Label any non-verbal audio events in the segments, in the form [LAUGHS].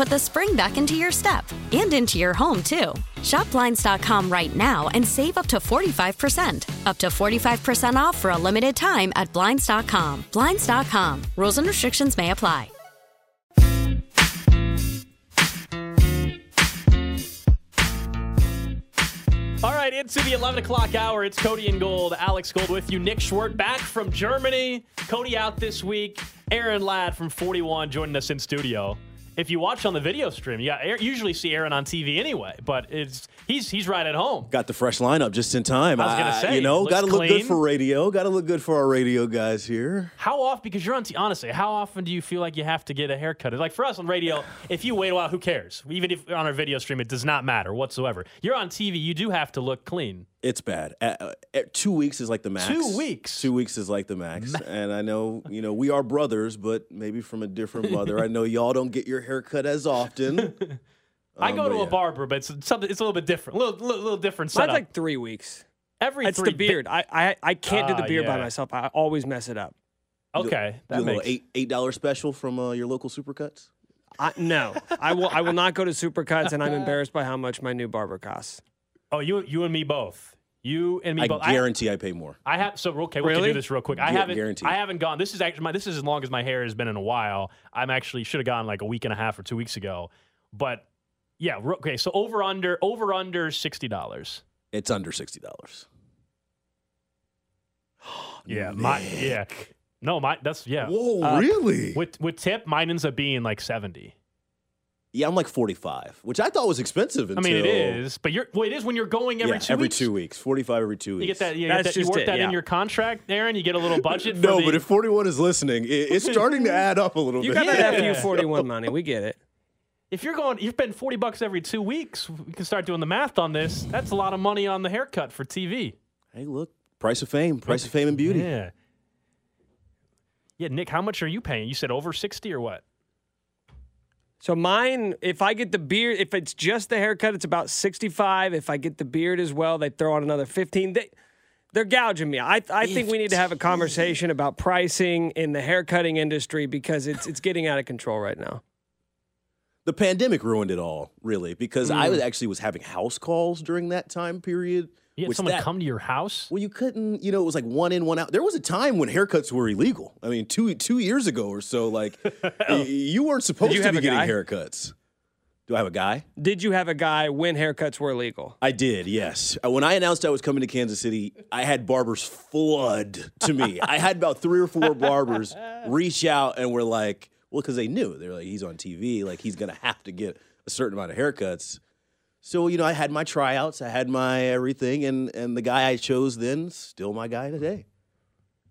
put the spring back into your step and into your home, too. Shop Blinds.com right now and save up to 45%. Up to 45% off for a limited time at Blinds.com. Blinds.com. Rules and restrictions may apply. All right, into the 11 o'clock hour. It's Cody and Gold. Alex Gold with you. Nick Schwert back from Germany. Cody out this week. Aaron Ladd from 41 joining us in studio. If you watch on the video stream, you got, usually see Aaron on TV anyway, but it's he's he's right at home. Got the fresh lineup just in time. I was gonna say, you know, got to look good for radio. Got to look good for our radio guys here. How often? Because you're on. T- honestly, how often do you feel like you have to get a haircut? Like for us on radio, [LAUGHS] if you wait a while, who cares? Even if on our video stream, it does not matter whatsoever. You're on TV, you do have to look clean. It's bad. Uh, two weeks is like the max. Two weeks? Two weeks is like the max. and I know, you know, we are brothers, but maybe from a different mother. I know y'all don't get your hair cut as often. [LAUGHS] I Um, go but to a barber, but it's something. It's a little bit different. A little, little, little different Mine's setup. like three weeks. Every It's three the beard. I, I I can't do Ah, the beard by yeah. myself. I always mess it up. Okay, Do a that little makes. eight eight dollar special from uh, your local supercuts. I, no, I will. I will not go to Supercuts, and I'm [LAUGHS] embarrassed by how much my new barber costs. Oh, you, you and me both. You and me both. I both. guarantee I, pay more. I have so okay. We can do this real quick. I Gu- haven't. guaranteed. I haven't gone. This is actually my. This is as long as my hair has been in a while. I'm actually should have gone like a week and a half or two weeks ago. But yeah, okay. So over under over under sixty dollars. It's under sixty dollars. [GASPS] Yeah, my yeah. No, my that's yeah. Whoa, Uh, really? With with tip, mine ends up being like seventy. Yeah, I'm like forty five, which I thought was expensive. I Until, mean, it is, but you're well, it is when you're going every yeah, two every weeks. two weeks. Forty five every two weeks. You get that. You, That's get that, you work it, that in your contract, Aaron. You get a little [LAUGHS] budget. No, the, but if 41 is listening, it, it's [LAUGHS] starting to add up a little You bit. You got that Yeah. FU 41 money. We get it. If you're going, you spend forty bucks every two weeks. We can start doing the math on this. That's a lot of money on the haircut for TV. Hey, look, price of fame, price of fame and beauty. Yeah. Yeah, Nick, how much are you paying? You said over sixty or what? So mine, if I get the beard, if it's just the haircut, it's about 65. If I get the beard as well, they throw on another 15. They, they're gouging me. I, I think we need to have a conversation about pricing in the haircutting industry because it's it's getting out of control right now. The pandemic ruined it all, really, because I Mm. was actually was having house calls during that time period. You had someone that- come to your house? Well, you couldn't, you know, it was like one in, one out. There was a time when haircuts were illegal. I mean, two two years ago or so, like [LAUGHS] y- you weren't supposed you to be getting guy? haircuts. Do I have a guy? Did you have a guy when haircuts were illegal? I did, yes. Uh, When I announced I was coming to Kansas City, I had barbers flood to me. I had about three or four barbers reach out and were like, well, because they knew. They're like, he's on TV, like he's going to have to get a certain amount of haircuts. So, you know, I had my tryouts, I had my everything, and, and the guy I chose then, still my guy today.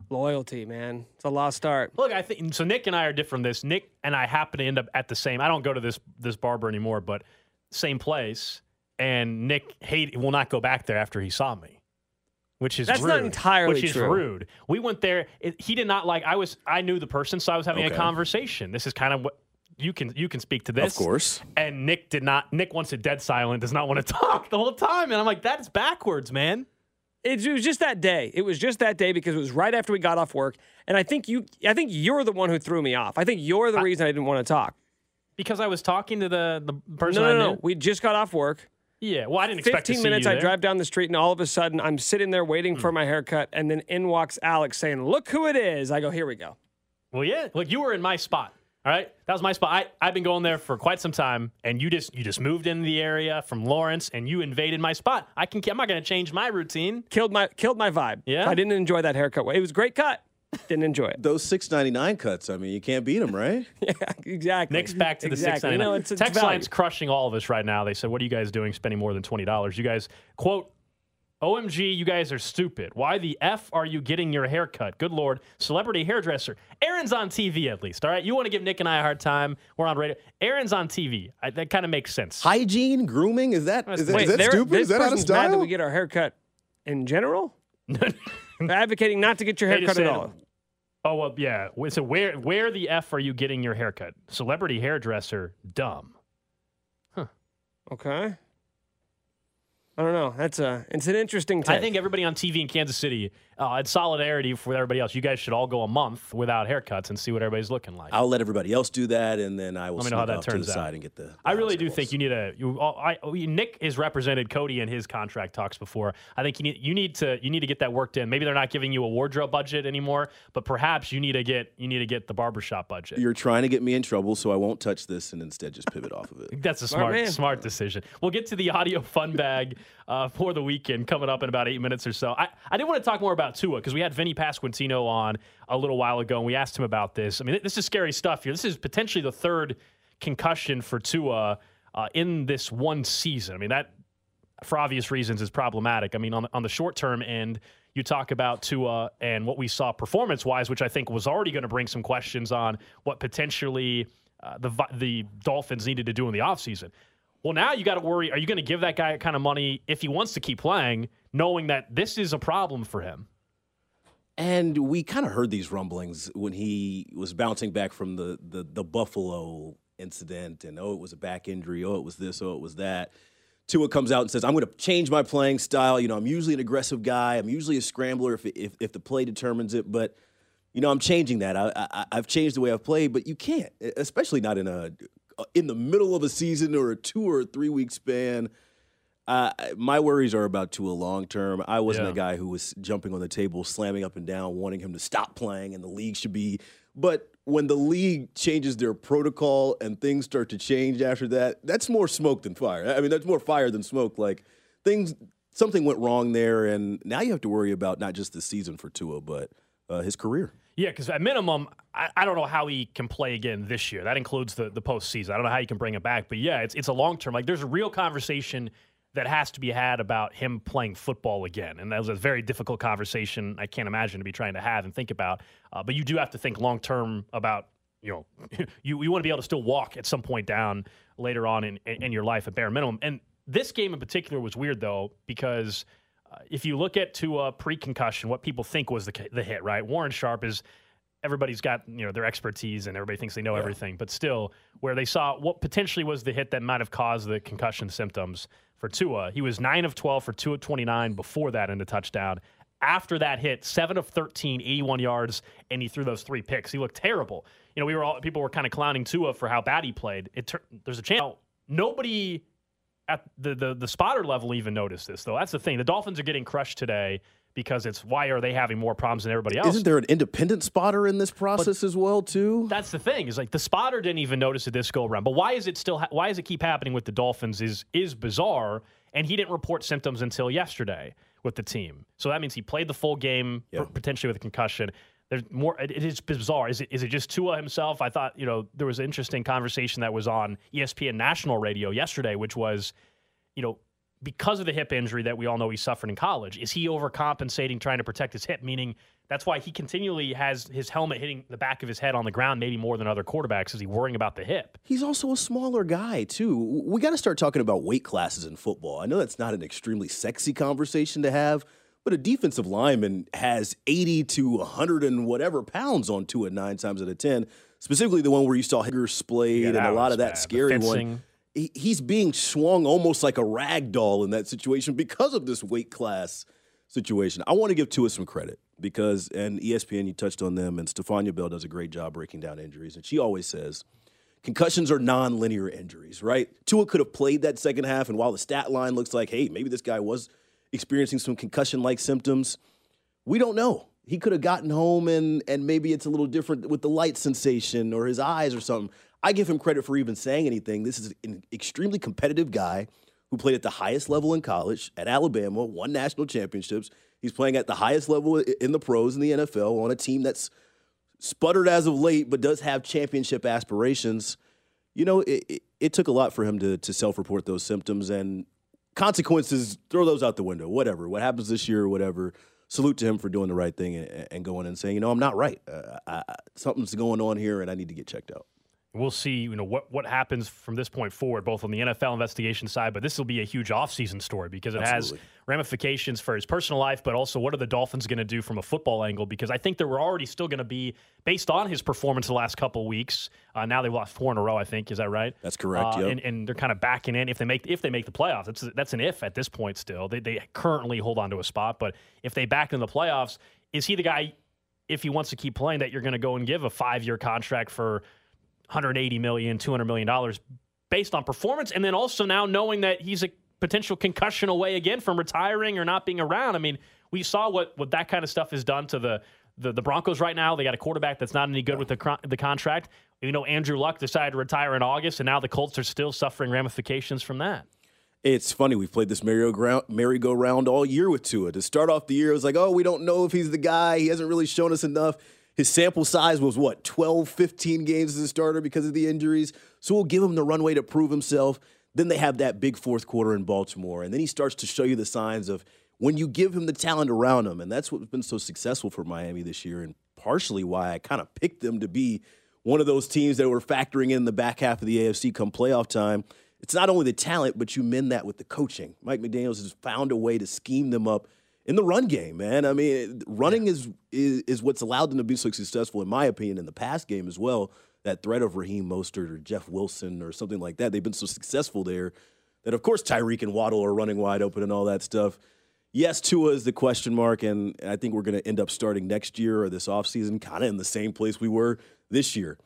Loyalty, man. It's a lost art. Look, I think so. Nick and I are different. This Nick and I happen to end up at the same. I don't go to this this barber anymore, but same place. And Nick hate will not go back there after he saw me, which is That's rude, not entirely which is true. rude. We went there. It, he did not like. I was. I knew the person, so I was having a conversation. This is kind of what you can you can speak to this, Of course. And Nick did not. Nick wants it dead silent. Does not want to [LAUGHS] talk the whole time. And I'm like, that's backwards, man. It, it was just that day. It was just that day because it was right after we got off work, and I think you, I think you're the one who threw me off. I think you're the reason I didn't want to talk. Because I was talking to the the person No, I no, knew. no. We just got off work. Yeah. Well, I didn't expect to 15 see minutes, you I drive down the street, and all of a sudden, I'm sitting there waiting Hmm. for my haircut, and then in walks Alex saying, "Look who it is." I go, "Here we go." Well, yeah. Look, you were in my spot. All right, that was my spot. I, I've been going there for quite some time, and you just you just moved in the area from Lawrence, and you invaded my spot. I can I'm not going to change my routine. Killed my killed my vibe. Yeah? I didn't enjoy that haircut. It was a great cut. Didn't enjoy it. Those six ninety nine cuts. I mean, you can't beat them, right? [LAUGHS] yeah, exactly. Nick's back to the exactly. six ninety You know, it's, it's Text value. line's crushing all of us right now. They said, "What are you guys doing, spending more than twenty dollars?" You guys quote. OMG, you guys are stupid. Why the F are you getting your hair cut? Good Lord. Celebrity hairdresser. Aaron's on TV at least, all right? You want to give Nick and I a hard time. We're on radio. Aaron's on TV. I, that kind of makes sense. Hygiene, grooming. Is that is that, Wait, is that they're- stupid? This Is that out of person's mad that we get our haircut in general. [LAUGHS] Advocating not to get your They just haircut at all. Oh well, yeah. So where where the f are you getting your haircut? Celebrity hairdresser, dumb. Huh. Okay. I don't know. That's a. It's an interesting take. I think everybody on TV in Kansas City, uh, in solidarity with everybody else, you guys should all go a month without haircuts and see what everybody's looking like. I'll let everybody else do that, and then I will Let me know how that off to turns the out. side and get the. the I really do calls. think you need a. You, I, Nick has represented Cody in his contract talks before. I think you need you need to you need to get that worked in. Maybe they're not giving you a wardrobe budget anymore, but perhaps you need to get you need to get the barbershop budget. You're trying to get me in trouble, so I won't touch this and instead just pivot off of it. That's a Smart smart, smart decision. We'll get to the audio fun bag uh, for the weekend coming up in about eight minutes or so. I, I did want to talk more about Tua because we had Vinny Pasquantino on a little while ago and we asked him about this. I mean, this is scary stuff here. This is potentially the third concussion for Tua uh, in this one season. I mean, that for obvious reasons is problematic. I mean, on on the short term end, you talk about Tua and what we saw performance wise, which I think was already going to bring some questions on what potentially uh, the the Dolphins needed to do in the offseason. Well, now you got to worry: Are you going to give that guy kind of money if he wants to keep playing, knowing that this is a problem for him? And we kind of heard these rumblings when he was bouncing back from the, the the Buffalo incident, and oh, it was a back injury, oh, it was this, oh, it was that. Tua comes out and says, "I'm going to change my playing style. You know, I'm usually an aggressive guy. I'm usually a scrambler if if, if the play determines it, but." You know, I'm changing that. I, I, I've changed the way I've played, but you can't, especially not in a in the middle of a season or a two or a three week span. Uh, my worries are about Tua long term. I wasn't Yeah. a guy who was jumping on the table, slamming up and down, wanting him to stop playing, and the league should be. But when the league changes their protocol and things start to change after that, that's more smoke than fire. I mean, that's more fire than smoke. Like things, something went wrong there, and now you have to worry about not just the season for Tua, but uh, his career. Yeah, because at minimum, I, I don't know how he can play again this year. That includes the the postseason. I don't know how you can bring him back, but yeah, it's it's a long term. Like there's a real conversation that has to be had about him playing football again, and that was a very difficult conversation. I can't imagine to be trying to have and think about. Uh, but you do have to think long term about you know [LAUGHS] you you want to be able to still walk at some point down later on in in your life at bare minimum. And this game in particular was weird though because if you look at to uh, pre-concussion, what people think was the the hit, right? Warren Sharp is everybody's got you know their expertise and everybody thinks they know everything, but still, where they saw what potentially was the hit that might have caused the concussion symptoms for Tua, he was nine of twelve for two of twenty nine before that in the touchdown. After that hit, seven of 13, 81 yards, and he threw those three picks. He looked terrible. You know, we were all people were kind of clowning Tua for how bad he played. It tur- there's a chance nobody at the, the the spotter level even noticed this though. That's the thing. The Dolphins are getting crushed today because it's why are they having more problems than everybody else? Isn't there an independent spotter in this process as well, too? That's the thing. Is like the spotter didn't even notice it this go around. But why is it still? Ha- why does it keep happening with the Dolphins? Is is bizarre. And he didn't report symptoms until yesterday with the team. So that means he played the full game, Yeah. potentially with a concussion. There's more. It, it is bizarre. Is it? Is it just Tua himself? I thought you know there was an interesting conversation that was on ESPN national radio yesterday, which was, you know, because of the hip injury that we all know he suffered in college, is he overcompensating trying to protect his hip? Meaning that's why he continually has his helmet hitting the back of his head on the ground, maybe more than other quarterbacks. Is he worrying about the hip? He's also a smaller guy, too. We got to start talking about weight classes in football. I know that's not an extremely sexy conversation to have, but a defensive lineman has 80 to 100 and whatever pounds on Tua at nine times out of 10, specifically the one where you saw Hager splayed Yeah, and a lot of that bad. Scary one. He, he's being swung almost like a rag doll in that situation because of this weight class situation. I want to give Tua some credit because, and ESPN, you touched on them, and Stephania Bell does a great job breaking down injuries. And she always says, concussions are non-linear injuries, right? Tua could have played that second half, and while the stat line looks like, hey, maybe this guy was experiencing some concussion-like symptoms, we don't know. He could have gotten home and and maybe it's a little different with the light sensation or his eyes or something. I give him credit for even saying anything. This is an extremely competitive guy who played at the highest level in college at Alabama, won national championships. He's playing at the highest level in the pros in the NFL on a team that's sputtered as of late, but does have championship aspirations. You know, it, it, it took a lot for him to, to self report those symptoms and consequences, throw those out the window. Whatever. What happens this year or whatever. Salute to him for doing the right thing and, and going and saying, you know, I'm not right. Uh, I, something's going on here and I need to get checked out. We'll see, you know, what, what happens from this point forward, both on the NFL investigation side, but this will be a huge offseason story because it Absolutely. has ramifications for his personal life, but also what are the Dolphins going to do from a football angle? Because I think there were already still going to be, based on his performance the last couple weeks. Uh, now they've lost four in a row, I think. Is that right? That's correct. Uh, yep. and, and, they're kind of backing in if they make if they make the playoffs. That's that's an if at this point. Still, they they currently hold on to a spot, but if they back in the playoffs, is he the guy? If he wants to keep playing, that you're going to go and give a five year contract for 180 million, 200 million dollars based on performance, and then also now knowing that he's a potential concussion away again from retiring or not being around. I mean, we saw what what that kind of stuff has done to the the, the Broncos right now. They got a quarterback that's not any good with the the contract. You know, Andrew Luck decided to retire in August, and now the Colts are still suffering ramifications from that. It's funny. We've played this merry-go-round all year with Tua. To start off the year, it was like, oh, we don't know if he's the guy. He hasn't really shown us enough. His sample size was what, 12, 15 games as a starter because of the injuries. So we'll give him the runway to prove himself. Then they have that big fourth quarter in Baltimore. And then he starts to show you the signs of when you give him the talent around him. And that's what's been so successful for Miami this year, and partially why I kind of picked them to be one of those teams that were factoring in the back half of the AFC come playoff time. It's not only the talent, but you mend that with the coaching. Mike McDaniels has found a way to scheme them up in the run game, man. I mean, running yeah. is, is, is what's allowed them to be so successful, in my opinion, in the pass game as well. That threat of Raheem Mostert or Jeff Wilson or something like that, they've been so successful there that, of course, Tyreek and Waddle are running wide open and all that stuff. Yes, Tua is the question mark, and I think we're going to end up starting next year or this offseason kind of in the same place we were this year.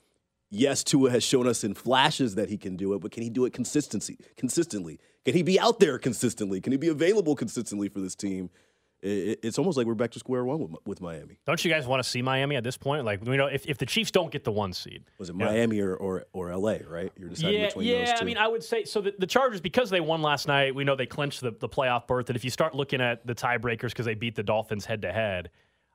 Yes, Tua has shown us in flashes that he can do it, but can he do it consistency consistently? Can he be out there consistently? Can he be available consistently for this team? It, it's almost like we're back to square one with, with, Miami. Don't you guys want to see Miami at this point? Like, you know, if, if the Chiefs don't get the one seed, was it Miami or, or, or LA? Right? You're deciding yeah, between yeah. those two. I mean, I would say so. The, the Chargers because they won last night, we know they clinched the, the playoff berth. And if you start looking at the tiebreakers because they beat the Dolphins head to head.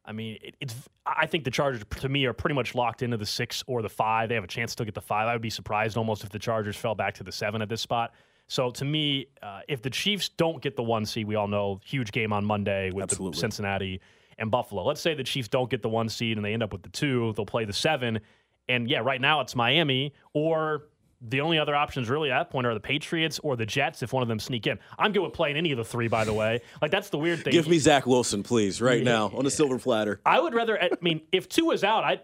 I mean, it, it's. I think the Chargers, to me, are pretty much locked into the six or the five. They have a chance to get the five. I would be surprised almost if the Chargers fell back to the seven at this spot. So to me, uh, if the Chiefs don't get the one seed, we all know huge game on Monday with Cincinnati and Buffalo. Let's say the Chiefs don't get the one seed and they end up with the Tua, they'll play the seven. And yeah, right now it's Miami or the only other options really at that point are the Patriots or the Jets if one of them sneak in. I'm good with playing any of the three, by the way. [LAUGHS] Like that's the weird thing. Give me Zach Wilson, please, right yeah. now on a silver platter. I would rather. I mean, if two is out, I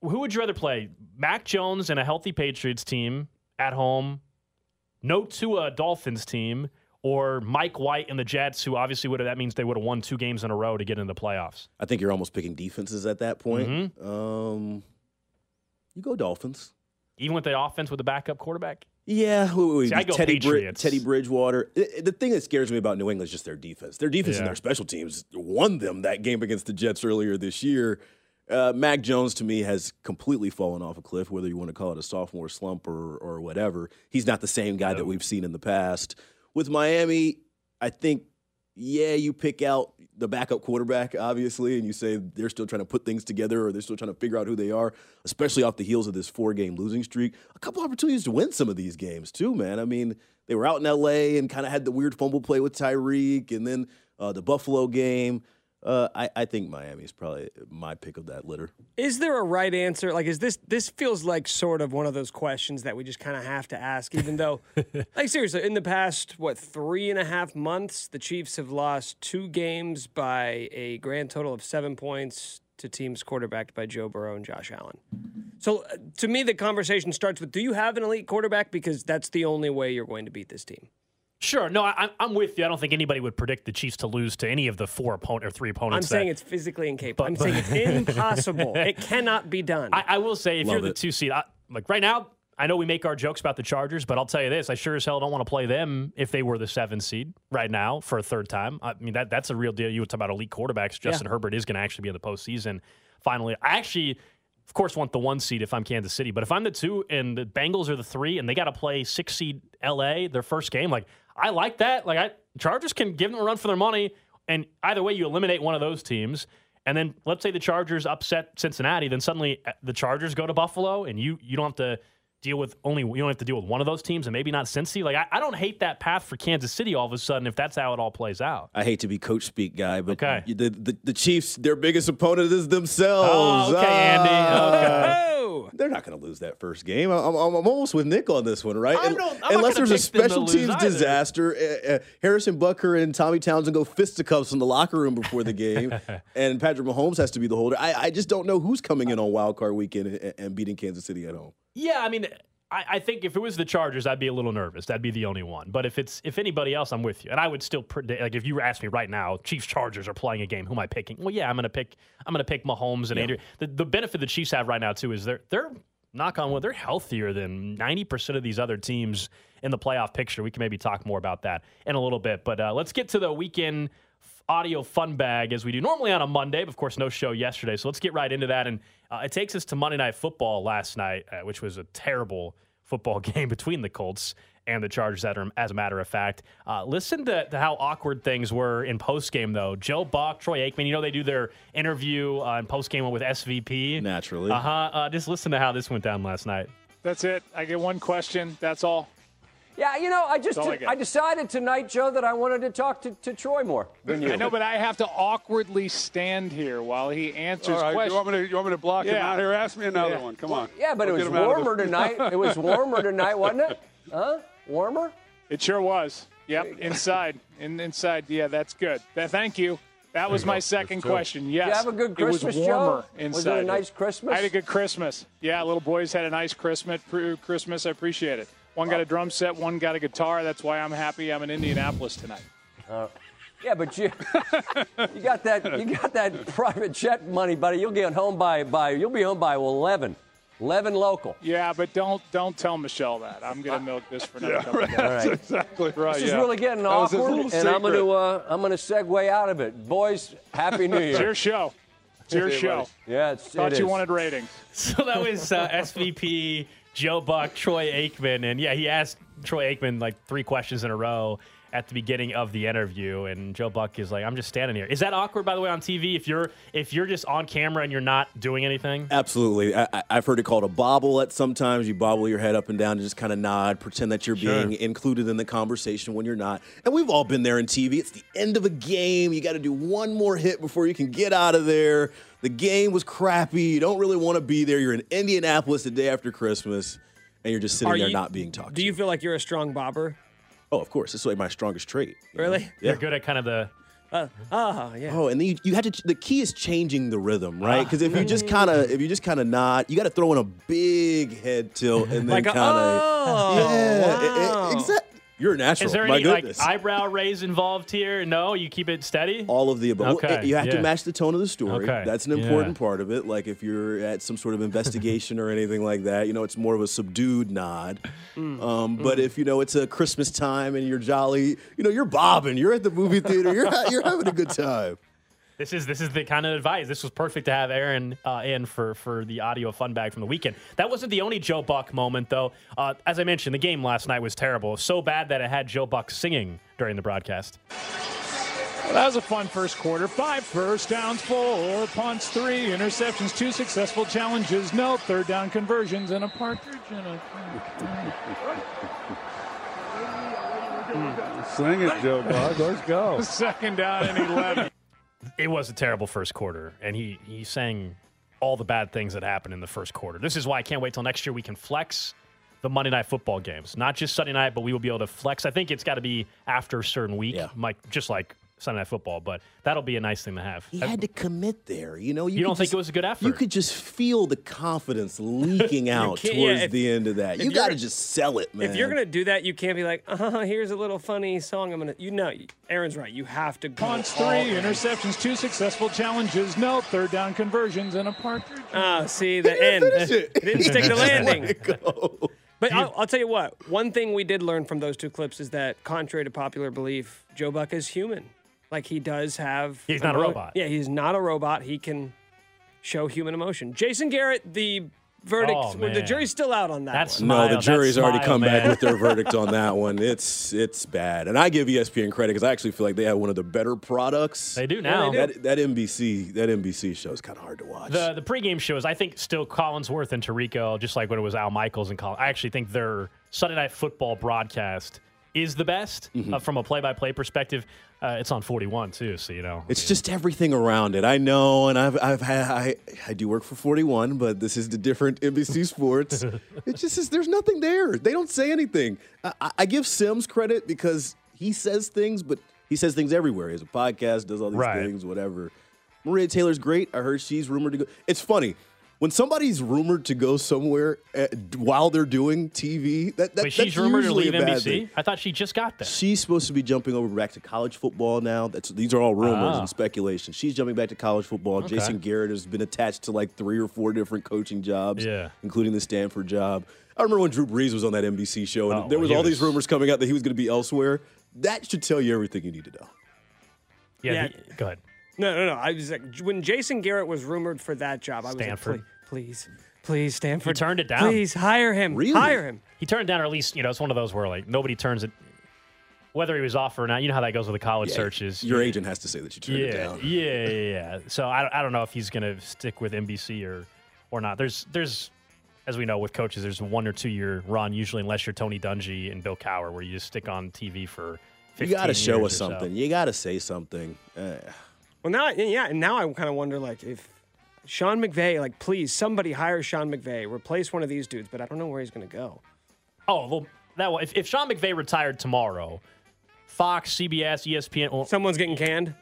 who would you rather play? Mac Jones and a healthy Patriots team at home no Tua Dolphins team or Mike White and the Jets, who obviously would have, that means they would have won two games in a row to get into the playoffs. I think you're almost picking defenses at that point. Mm-hmm. Um, you go Dolphins. Even with the offense with the backup quarterback? Yeah, wait, wait, See, I go Teddy, Bri- Teddy Bridgewater. The thing that scares me about New England is just their defense. Their defense yeah. and their special teams won them that game against the Jets earlier this year. Uh, Mac Jones to me has completely fallen off a cliff, whether you want to call it a sophomore slump or or whatever. He's not the same guy that we've seen in the past. With Miami, I think, yeah, you pick out the backup quarterback, obviously, and you say they're still trying to put things together or they're still trying to figure out who they are, especially off the heels of this four game losing streak. A couple opportunities to win some of these games, too, man. I mean, they were out in LA and kind of had the weird fumble play with Tyreek and then uh, the Buffalo game. Uh, I, I think Miami is probably my pick of that litter. Is there a right answer? Like, is this this feels like sort of one of those questions that we just kind of have to ask, even though, [LAUGHS] like, seriously, in the past what three and a half months, the Chiefs have lost two games by a grand total of seven points to teams quarterbacked by Joe Burrow and Josh Allen. So, uh, to me, the conversation starts with: Do you have an elite quarterback? Because that's the only way you're going to beat this team. Sure. No, I, am with you. I don't think anybody would predict the Chiefs to lose to any of the four opponent or three opponents. I'm saying it's physically incapable. But, I'm saying it's [LAUGHS] impossible. it cannot be done. I, I will say, if Love you're the two seed, I, like right now, I know we make our jokes about the Chargers, but I'll tell you this: I sure as hell don't want to play them if they were the seven seed right now for a third time. I mean, that that's a real deal. You would talk about elite quarterbacks. Justin yeah. Herbert is going to actually be in the postseason. Finally, I actually, of course, want the one seed if I'm Kansas City. But if I'm the two and the Bengals are the three, and they got to play six seed LA their first game, like I like that. Like I, Chargers can give them a run for their money, and either way, you eliminate one of those teams. And then let's say the Chargers upset Cincinnati, then suddenly uh, the Chargers go to Buffalo, and you you don't have to deal with only you don't have to deal with one of those teams and maybe not Cincy. Like I, I, don't hate that path for Kansas City all of a sudden if that's how it all plays out. I hate to be coach speak guy, but okay. the, the, the Chiefs, their biggest opponent is themselves. Oh, okay, Andy. Okay. [LAUGHS] They're not going to lose that first game. I'm, I'm, I'm, almost with Nick on this one, right? I'm Unless there's a special teams disaster, uh, uh, Harrison Butker and Tommy Townsend go fisticuffs in the locker room before the game, [LAUGHS] and Patrick Mahomes has to be the holder. I, I, just don't know who's coming in on Wild Card Weekend and, and beating Kansas City at home. Yeah, I mean, I, I, think if it was the Chargers, I'd be a little nervous. That'd be the only one. But if it's if anybody else, I'm with you. And I would still predict. Like if you ask me right now, Chiefs Chargers are playing a game. Who am I picking? Well, yeah, I'm gonna pick. I'm gonna pick Mahomes and yeah. Adrian. The, the benefit the Chiefs have right now too is they're they're knock on wood, they're healthier than 90% of these other teams in the playoff picture. We can maybe talk more about that in a little bit. But uh, let's get to the weekend audio fun bag as we do normally on a Monday. But of course, no show yesterday. So let's get right into that. And uh, it takes us to Monday Night Football last night, uh, which was a terrible football [LAUGHS] game between the Colts and the Chargers, as a matter of fact. Uh, listen to, to, how awkward things were in postgame, though. Joe Buck, Troy Aikman, you know, they do their interview uh, in postgame with SVP. Naturally. Uh-huh. Uh, just listen to how this went down last night. That's it. I get one question. That's all. Yeah, you know, I just I, I, decided tonight, Joe, that I wanted to talk to, to Troy more than you. I know, but I have to awkwardly stand here while he answers All right, questions. You want, me to, you want me to block yeah. him out here? Ask me another yeah. one. Come on. Yeah, but Let's it was warmer [LAUGHS] tonight. it was warmer tonight, wasn't it? Huh? Warmer? It sure was. Yep, inside. In, inside. Yeah, that's good. Thank you. That was my second question. Yes. Did you have a good Christmas, it was warmer Joe? inside. Was it a nice Christmas? I had a good Christmas. Yeah, little boys had a nice Christmas. Christmas. I appreciate it. One got a drum set, one got a guitar. That's why I'm happy I'm in Indianapolis tonight. Uh, yeah, but you you got that you got that private jet money, buddy. You'll get home by by you'll be home by eleven. 11 local. Yeah, but don't don't tell Michelle that. I'm going to milk this for another yeah, couple right. All right. exactly right. This yeah. is really getting awkward, and I'm going to uh, I'm going to segue out of it. Boys, happy New Year. It's your show. It's your show. Yeah, it's thought it you is. wanted ratings. [LAUGHS] So that was uh, SVP Joe Buck, Troy Aikman, and yeah, he asked Troy Aikman like three questions in a row at the beginning of the interview, and Joe Buck is like, "I'm just standing here." Is that awkward, by the way, on TV? If you're if you're just on camera and you're not doing anything? Absolutely. I, have heard it called a bobble. At sometimes you bobble your head up and down and just kind of nod, pretend that you're sure. being included in the conversation when you're not. And we've all been there in TV. It's the end of a game. You got to do one more hit before you can get out of there. The game was crappy. You don't really want to be there. You're in Indianapolis the day after Christmas, and you're just sitting Are there you, not being talked to. do to. you feel like you're a strong bobber? Oh, of course. It's like my strongest trait. Really? Know? Yeah. You're good at kind of the. Uh, oh yeah. Oh, and then you, you had to. The key is changing the rhythm, right? Ah. Because if you just kind of, mm. if you just kind of nod, you got to throw in a big head tilt and [LAUGHS] then like kind of. Oh, yeah, wow. Exactly. You're a natural. Is there My any goodness. like eyebrow raise involved here? No, you keep it steady. All of the above. Okay, Well, you have yeah. to match the tone of the story. Okay, That's an important yeah. part of it. Like if you're at some sort of investigation or anything like that, you know, it's more of a subdued nod. Mm. Um, but if you know it's a Christmas time and you're jolly, you know, you're bobbing. You're at the movie theater. You're ha- you're having a good time. This is this is the kind of advice. This was perfect to have Aaron uh, in for for the audio fun bag from the weekend. That wasn't the only Joe Buck moment, though. Uh, as I mentioned, the game last night was terrible. So bad that it had Joe Buck singing during the broadcast. Well, that was a fun first quarter. Five first downs, four punts, three interceptions, two successful challenges, no third down conversions, and a partridge in a. [LAUGHS] Sing it, Joe Buck. Let's [LAUGHS] go. Second down and 11. It was a terrible first quarter, and he he sang all the bad things that happened in the first quarter. This is why I can't wait till next year we can flex the Monday night football games, not just Sunday night, but we will be able to flex. I think it's got to be after a certain week, Yeah. like just like Sunday night football. But that'll be a nice thing to have. He had to commit there. You know, you, You don't think just- it was a good effort? You could just feel the confidence leaking [LAUGHS] out towards yeah, if- the end of that. You got to just sell it, man. If you're gonna do that, you can't be like, uh, huh, here's a little funny song. I'm gonna, you know, Aaron's right. You have to go. Punts, three in. interceptions, two successful challenges, no third down conversions, and a partridge. Ah, see the end. finish it. It didn't stick [LAUGHS] the landing. Let go. But I'll, I'll tell you what. One thing we did learn from those two clips is that, contrary to popular belief, Joe Buck is human. Like he does have. He's not a emo- robot. Yeah, he's not a robot. He can show human emotion. Jason Garrett, the verdict. Oh, well, the jury's still out on that. That's one. No, the that jury's already smile, come back with their verdict on that [LAUGHS] one. It's it's bad, and I give ESPN credit because I actually feel like they have one of the better products. They do now. That, that NBC that NBC show is kind of hard to watch. The the pregame shows, I think, still Collinsworth and Tirico, just like when it was Al Michaels and Colin. I actually think their Sunday Night Football broadcast is the best Mm-hmm. uh, from a play-by-play perspective. Uh, it's on 41 too, so you know. It's just everything around it. I know, and I've I've had I, I do work for 41, but this is the different NBC [LAUGHS] Sports. it just is. There's nothing there. They don't say anything. I, I- I give Simms credit because he says things, but he says things everywhere. He has a podcast, does all these Right. things, whatever. Maria Taylor's great. I heard she's rumored to go. It's funny. When somebody's rumored to go somewhere uh, while they're doing TV, that, that Wait, she's that's rumored to usually leave a bad NBC. thing. I thought she just got there. She's supposed to be jumping over back to college football now. That's these are all rumors Ah. and speculation. She's jumping back to college football. Jason Garrett has been attached to like three or four different coaching jobs, Yeah. including the Stanford job. I remember when Drew Brees was on that NBC show, and Oh, there was all was- these rumors coming out that he was going to be elsewhere. That should tell you everything you need to know. yeah, Yeah. the- go ahead. No, no, no. I was like, when Jason Garrett was rumored for that job, I was Stanford. like, please, please, please, Stanford. He turned it down. Please hire him. Really? Hire him. He turned it down, or at least you know, it's one of those where like nobody turns it. Whether he was off or not, you know how that goes with the college searches. Your You- agent has to say that you turned yeah, it down. Yeah, yeah, yeah. So I, don't- I don't know if he's going to stick with NBC or or not. There's there's as we know with coaches, there's one or two year run usually, unless you're Tony Dungy and Bill Cowher, where you just stick on TV for. 15 You got to show us or so. something. You got to say something. Uh, Well, now, yeah, and now I kind of wonder, like, if Sean McVay, like, please, somebody hire Sean McVay, replace one of these dudes, but I don't know where he's going to go. Oh well, that one. If, if Sean McVay retired tomorrow, Fox, CBS, ESPN. Well, Someone's getting canned.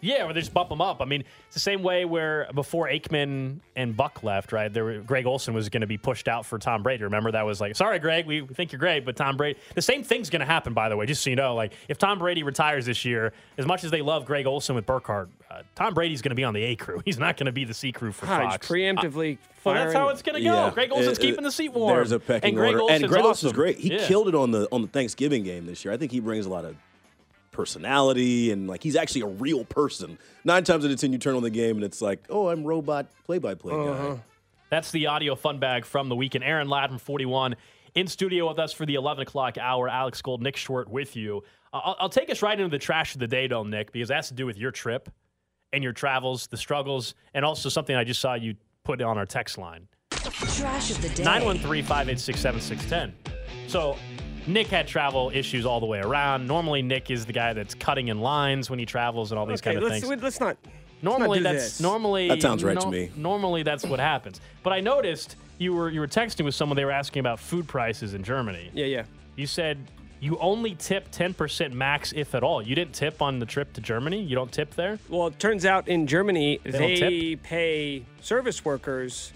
Yeah, or they just bump them up. I mean, it's the same way where before Aikman and Buck left, right? There, were, Greg Olsen was going to be pushed out for Tom Brady. Remember that was like, sorry, Greg, we think you're great, but Tom Brady. The same thing's going to happen, by the way, just so you know. Like, if Tom Brady retires this year, as much as they love Greg Olsen with Burkhardt, uh, Tom Brady's going to be on the A crew. [LAUGHS] He's not going to be the C crew for he's Fox. preemptively well, that's how it's going to go. Greg Olsen's Uh, keeping the seat warm. There's a pecking and Greg order. Olsen's and Greg Olsen's awesome. great. He Yeah. killed it on the on the Thanksgiving game this year. I think he brings a lot of personality and like he's actually a real person. Nine times out of ten, you turn on the game and it's like, oh, I'm robot play by play guy. That's the audio fun bag from the weekend. Aaron Ladd from 41 in studio with us for the 11 o'clock hour. Alex Gold, Nick Short with you. Uh, I'll, I'll take us right into the trash of the day, though, Nick, because that has to do with your trip and your travels, the struggles, and also something I just saw you put on our text line Trash of the day. 913 586 7610. So, Nick had travel issues all the way around. Normally, Nick is the guy that's cutting in lines when he travels and all these Okay, kind of let's, things. let's not. Normally, do that's this. normally That sounds right to me. Normally, that's what happens. But I noticed you were you were texting with someone. They were asking about food prices in Germany. Yeah, yeah. You said you only tip ten percent max, if at all. You didn't tip on the trip to Germany. You don't tip there. Well, it turns out in Germany, don't they, pay service workers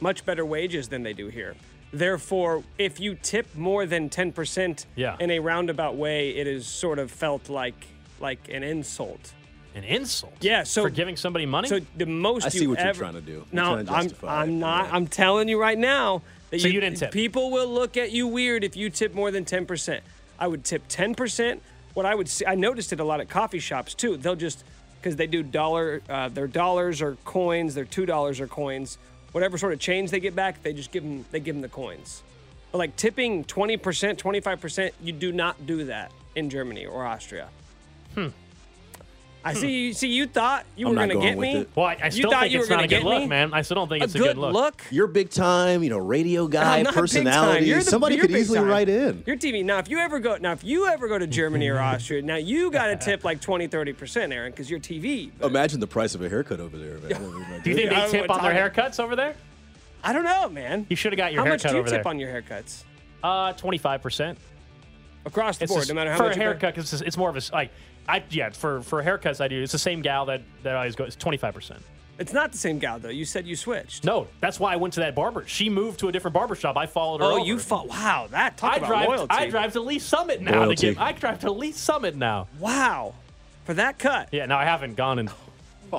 much better wages than they do here. Therefore, if you tip more than 10% Yeah. in a roundabout way, it is sort of felt like like an insult. An insult. Yeah, so for giving somebody money. So the most I see you what you're trying to do. You're No, I'm I'm not. yeah. I'm telling you right now that So you didn't tip. People will look at you weird if you tip more than 10%. I would tip 10%. What I would see, I noticed it a lot at coffee shops too. They'll just because they do dollar, uh, their dollars or coins, their two dollars or coins, whatever sort of change they get back, they just give them they give them the coins. But like tipping 20%, 25%, you do not do that in Germany or Austria. Hmm. I see. You see, you thought you I'm were gonna going get with me. it. well, I, I you still thought think you it's were not a gonna good get look, me? man. I still don't think A it's a good good look. look. You're big time, you know, radio guy, I'm not big time. personality. You're the- Somebody you're could big easily time. write in. Your TV. Now, if you ever go, now if you ever go to Germany or [LAUGHS] Austria, now you got to tip like 20, 30 percent, Aaron, because you're TV. But Imagine the price of a haircut over there, man. Do you think [LAUGHS] they tip on their haircuts over there? I don't know, man. You should have got your How much do you tip on your haircuts uh, twenty five percent. across the It's board? just- no matter how for much a haircut, because it's, it's more of a like I yeah for for haircuts I do. It's the same gal that that always goes. It's twenty five percent. It's not the same gal though. You said you switched. No, that's why I went to that barber. She moved to a different barber shop. I followed her. Oh, over. you fought. Wow, that talk I about drive. loyalty. I drive to Lee Summit now Loyalty. to give. I drive to Lee Summit now. Wow, for that cut. Yeah, no, I haven't gone in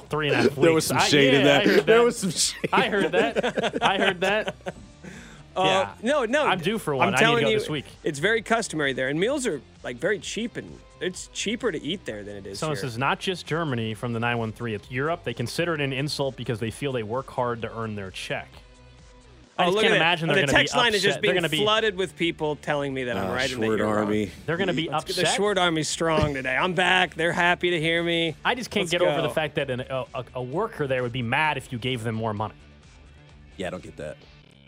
three and a half weeks. There was some shade in yeah, I [LAUGHS] that. heard There was some shade. I heard that. I heard that. [LAUGHS] Uh, Yeah. No, no. I'm due for one. I'm I need to telling go you, this week. It's very customary there, and meals are like very cheap, and it's cheaper to eat there than it is So here. this is not just Germany from the 913. It's Europe. They consider it an insult because they feel they work hard to earn their check. I oh, just look can't at imagine they're the going to be text line is just being going to be flooded with people telling me that I'm Ah, right and that Schwert you're wrong. Army. they're going to be Let's upset. the Short Army's strong today. I'm back. They're happy to hear me. I just can't Let's get over the fact that an, a, a, a worker there would be mad if you gave them more money. Yeah, I don't get that.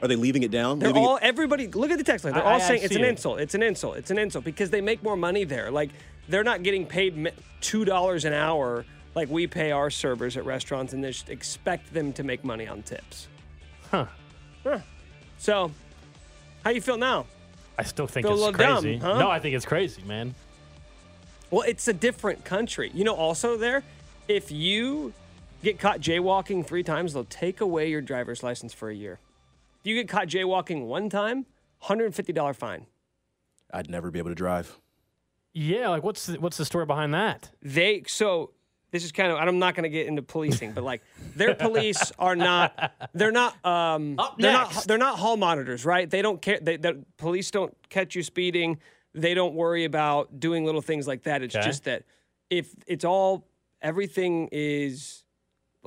Are they leaving it down? They're Leaving it- all everybody. Look at the text line. They're I- all I saying it's an it. insult. It's an insult. It's an insult because they make more money there. Like they're not getting paid two dollars an hour like we pay our servers at restaurants, and they just expect them to make money on tips. Huh. Huh. So, how you feel now? I still think Feel a it's little dumb, crazy. huh? No, I think it's crazy, man. Well, it's a different country. You know, also there, if you get caught jaywalking three times, they'll take away your driver's license for a year. If you get caught jaywalking one time, $150 fine. I'd never be able to drive. Yeah, like what's the, what's the story behind that? They so this is kind of I'm not going to get into policing, but like their police are not they're not um Up they're next. not they're not hall monitors, right? They don't care. They, the police don't catch you speeding. They don't worry about doing little things like that. It's Okay. just that if it's all everything is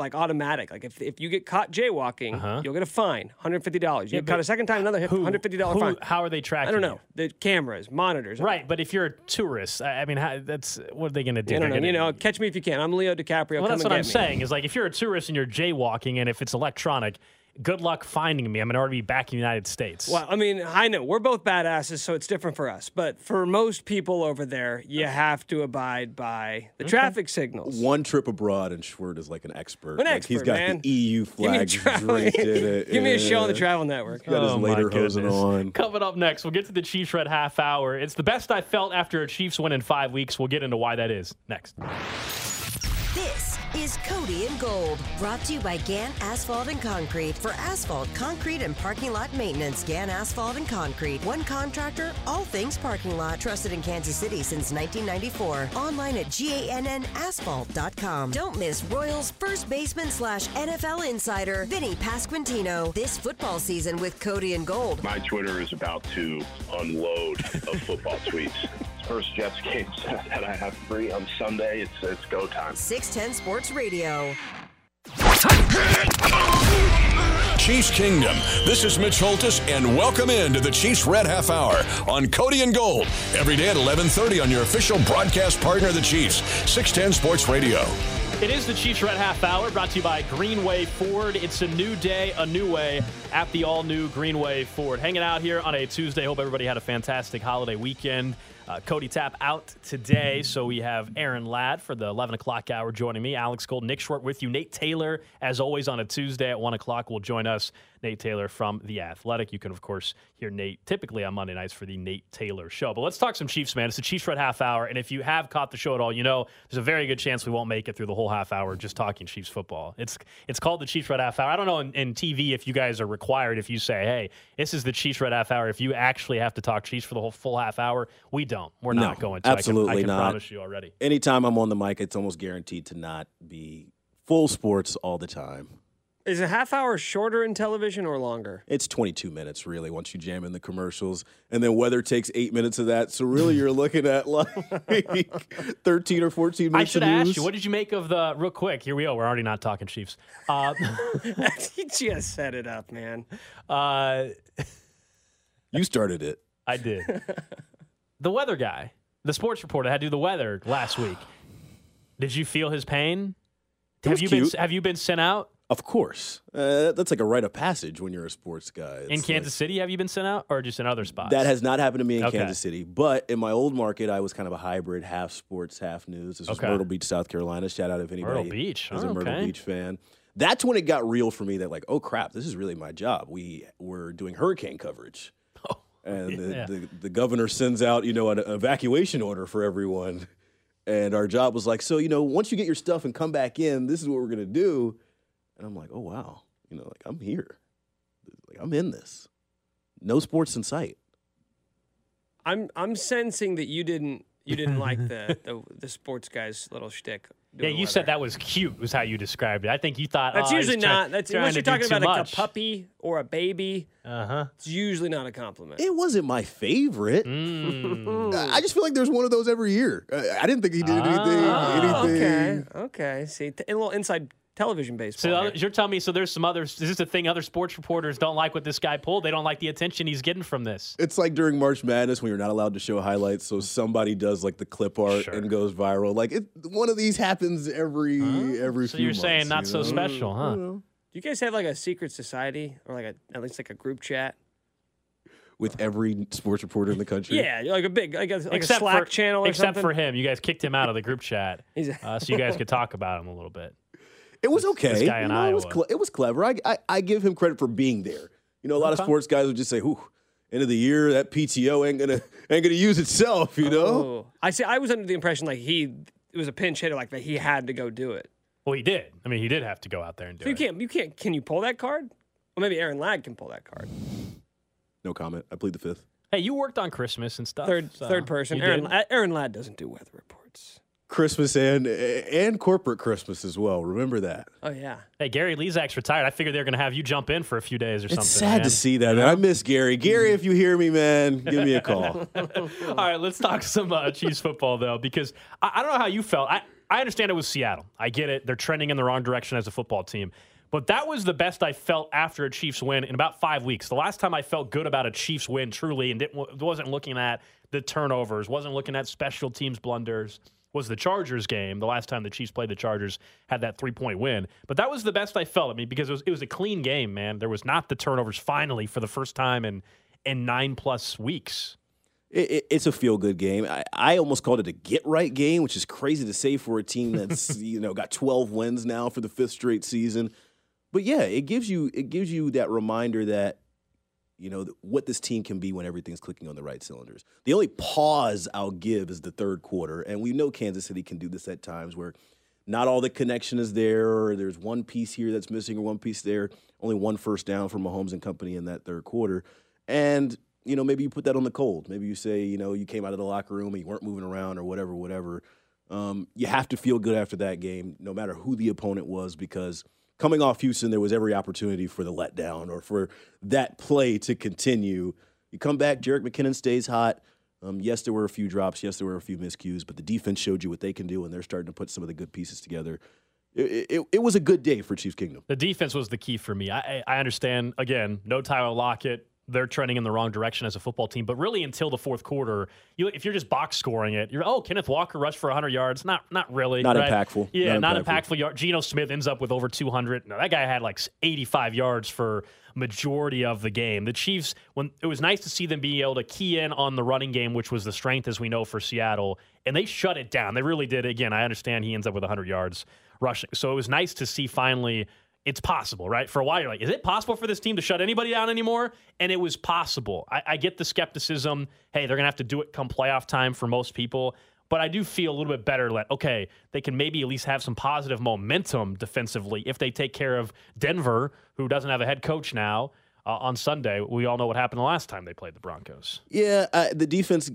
like automatic. Like if, if you get caught jaywalking, Uh-huh. you'll get a fine, $150. You Yeah, get caught a second time, another $150 fine. How are they tracking? I don't you? know. The cameras, monitors. Right, but if you're a tourist, I I mean, how, that's what are they going to do? I don't know. You gonna- know, catch me if you can. I'm Leo DiCaprio. Well, that's what I'm me. saying. Is like if you're a tourist and you're jaywalking, and if it's electronic, good luck finding me. I'm going to already be back in the United States. Well, I mean, I know we're both badasses, so it's different for us. But for most people over there, you have to abide by the traffic signals. One trip abroad, and Schwert is like an expert. An like, He's expert, got man. the EU Give me a flag travel- [LAUGHS] draped in it. Give me a show on the. Travel Network. Got his Oh, my lederhosen on. Coming up next, we'll get to the Chiefs Red half hour. It's the best I felt after a Chiefs win in five weeks. We'll get into why that is next. Is Cody and Gold, brought to you by Gann Asphalt and Concrete. For asphalt, concrete, and parking lot maintenance, Gann Asphalt and Concrete. One contractor, all things parking lot. Trusted in Kansas City since 1994. Online at GANNasphalt.com. Don't miss Royals first baseman slash NFL insider, Vinny Pasquantino. This football season with Cody and Gold. My Twitter is about to unload of football tweets. [LAUGHS] First Jets [LAUGHS] game that I have free on Sunday. It's it's go time. 610 Sports Radio. Chiefs Kingdom. This is Mitch Holthus, and welcome into the Chiefs Red Half Hour on Cody and Gold. Every day at 11:30 on your official broadcast partner, the Chiefs, 610 Sports Radio. It is the Chiefs Red Half Hour brought to you by Greenway Ford. It's a new day, a new way at the all new Greenway Ford. Hanging out here on a Tuesday. Hope everybody had a fantastic holiday weekend. Uh, Cody Tapp out today, so we have Aaron Ladd for the 11 o'clock hour joining me. Alex Gold, Nick Short with you. Nate Taylor, as always, on a Tuesday at 1 o'clock, will join us. Nate Taylor from The Athletic. You can, of course, hear Nate typically on Monday nights for the Nate Taylor Show. But let's talk some Chiefs, man. It's the Chiefs Red Half Hour, and if you have caught the show at all, you know there's a very good chance we won't make it through the whole half hour just talking Chiefs football. It's it's called the Chiefs Red Half Hour. I don't know in, in TV if you guys are required if you say, hey, this is the Chiefs Red Half Hour. If you actually have to talk Chiefs for the whole full half hour, we don't. We're No, not going to. I can- absolutely I can, not. promise you already. Anytime I'm on the mic, it's almost guaranteed to not be full sports all the time. Is a half hour shorter in television or longer? It's 22 minutes, really, once you jam in the commercials. And then weather takes eight minutes of that. So, really, you're [LAUGHS] looking at like 13 or 14 minutes. I minutes should of ask you, what did you make of the real quick? Here we go. We're already not talking Chiefs. Uh, [LAUGHS] [LAUGHS] he just set it up, man. uh, you started it. I did. the weather guy, the sports reporter, had to do the weather last week. Did you feel his pain? It Have you cute. been Have you been sent out Of course. Uh, that's like a rite of passage when you're a sports guy. in It's Kansas City? Have you been sent out, or just in other spots? That has not happened to me in Okay. Kansas City, but in my old market, I was kind of a hybrid, half sports, half news. This was Okay. Myrtle Beach, South Carolina. Shout out if anybody Myrtle Beach. is Oh, a Myrtle okay. Beach fan. That's when it got real for me. That like, oh crap, this is really my job. We were doing hurricane coverage, [LAUGHS] and Oh, yeah. the, the the governor sends out you know an evacuation order for everyone, and our job was like, so you know, once you get your stuff and come back in, this is what we're gonna do. And I'm like, oh wow, you know, like I'm here, like I'm in this. No sports in sight. I'm I'm sensing that you didn't You didn't [LAUGHS] like the, the the sports guy's little shtick. Yeah, you said that was cute, was how you described it. I think you thought That's oh, he's usually try- not. That's trying unless you're talking about like a puppy or a baby. Uh huh. It's usually not a compliment. It wasn't my favorite. Mm. I I just feel like there's one of those every year. I I didn't think he did anything. Oh, anything. okay. Okay. See, a little inside television baseball. So here. you're telling me so there's some others. Is this a thing? Other sports reporters don't like what this guy pulled. They don't like the attention he's getting from this. It's like during March Madness when you're not allowed to show highlights, so somebody does like the clip art and goes viral. Like it, one of these happens every every. So few you're saying not so you know? special, huh? Do you guys have like a secret society or like a at least like a group chat? With every sports reporter in the country. Yeah, like a big like a, like except a Slack for, channel or except something. for him, you guys kicked him out of the group chat, [LAUGHS] uh, so you guys could talk about him a little bit. It was okay. This guy in You know, it was Iowa. cle- it was clever. I, I I give him credit for being there. You know, a lot of sports guys would just say, "Whew, end of the year, that PTO ain't gonna ain't gonna use itself." You know. Oh. I see. I was under the impression like he it was a pinch hitter, like that he had to go do it. Well, he did. I mean, he did have to go out there and do So you it. can't. You can't. Can you pull that card? Well, maybe Aaron Ladd can pull that card. No comment. I plead the fifth. Hey, you worked on Christmas and stuff. Third so third person. Aaron Aaron Ladd doesn't do weather reports. Christmas and and corporate Christmas as well. Remember that. Oh yeah. Hey, Gary Lezak's retired. I figured they were going to have you jump in for a few days or something. It's sad man. to see that, man. I miss Gary. Gary, if you hear me, man, give me a call. [LAUGHS] All right, let's talk some uh, Chiefs football though, because I, I don't know how you felt. I, I understand it was Seattle. I get it. They're trending in the wrong direction as a football team. But that was the best I felt after a Chiefs win in about five weeks. The last time I felt good about a Chiefs win truly and didn't, wasn't looking at the turnovers, wasn't looking at special teams blunders, was the Chargers game. The last time the Chiefs played the Chargers had that three point win. But that was the best I felt. I mean, because it was, it was a clean game, man. There was not the turnovers finally for the first time in, in nine plus weeks. It, it, it's a feel good game. I, I almost called it a get right game, which is crazy to say for a team [LAUGHS] that's you know got 12 wins now for the fifth straight season. But yeah, it gives you it gives you that reminder that you know what this team can be when everything's clicking on the right cylinders. The only pause I'll give is the third quarter, and we know Kansas City can do this at times where not all the connection is there, or there's one piece here that's missing, or one piece there. Only one first down for Mahomes and company in that third quarter, and you know maybe you put that on the cold. Maybe you say you know you came out of the locker room and you weren't moving around or whatever, whatever. Um, you have to feel good after that game, no matter who the opponent was, because coming off Houston, there was every opportunity for the letdown or for that play to continue. You come back, Jerick McKinnon stays hot. Um, yes, there were a few drops. Yes, there were a few miscues, but the defense showed you what they can do, and they're starting to put some of the good pieces together. It, it, it was a good day for Chiefs Kingdom. The defense was the key for me. I, I understand, again, no Tyler Lockett. They're trending in the wrong direction as a football team. But really, until the fourth quarter, you, if you're just box scoring it, you're, oh, Kenneth Walker rushed for 100 yards. Not not really. Not right? impactful. Yeah, Not not, impactful. impactful. yard. Geno Smith ends up with over 200. No, that guy had like 85 yards for majority of the game. The Chiefs, when it was nice to see them be able to key in on the running game, which was the strength, as we know, for Seattle, and they shut it down. They really did. Again, I understand he ends up with 100 yards rushing. So it was nice to see finally it's possible, right? For a while, you're like, is it possible for this team to shut anybody down anymore? And it was possible. I, I get the skepticism. Hey, they're going to have to do it come playoff time for most people. But I do feel a little bit better that, okay, they can maybe at least have some positive momentum defensively if they take care of Denver, who doesn't have a head coach now, uh, on Sunday. We all know what happened the last time they played the Broncos. Yeah, the defense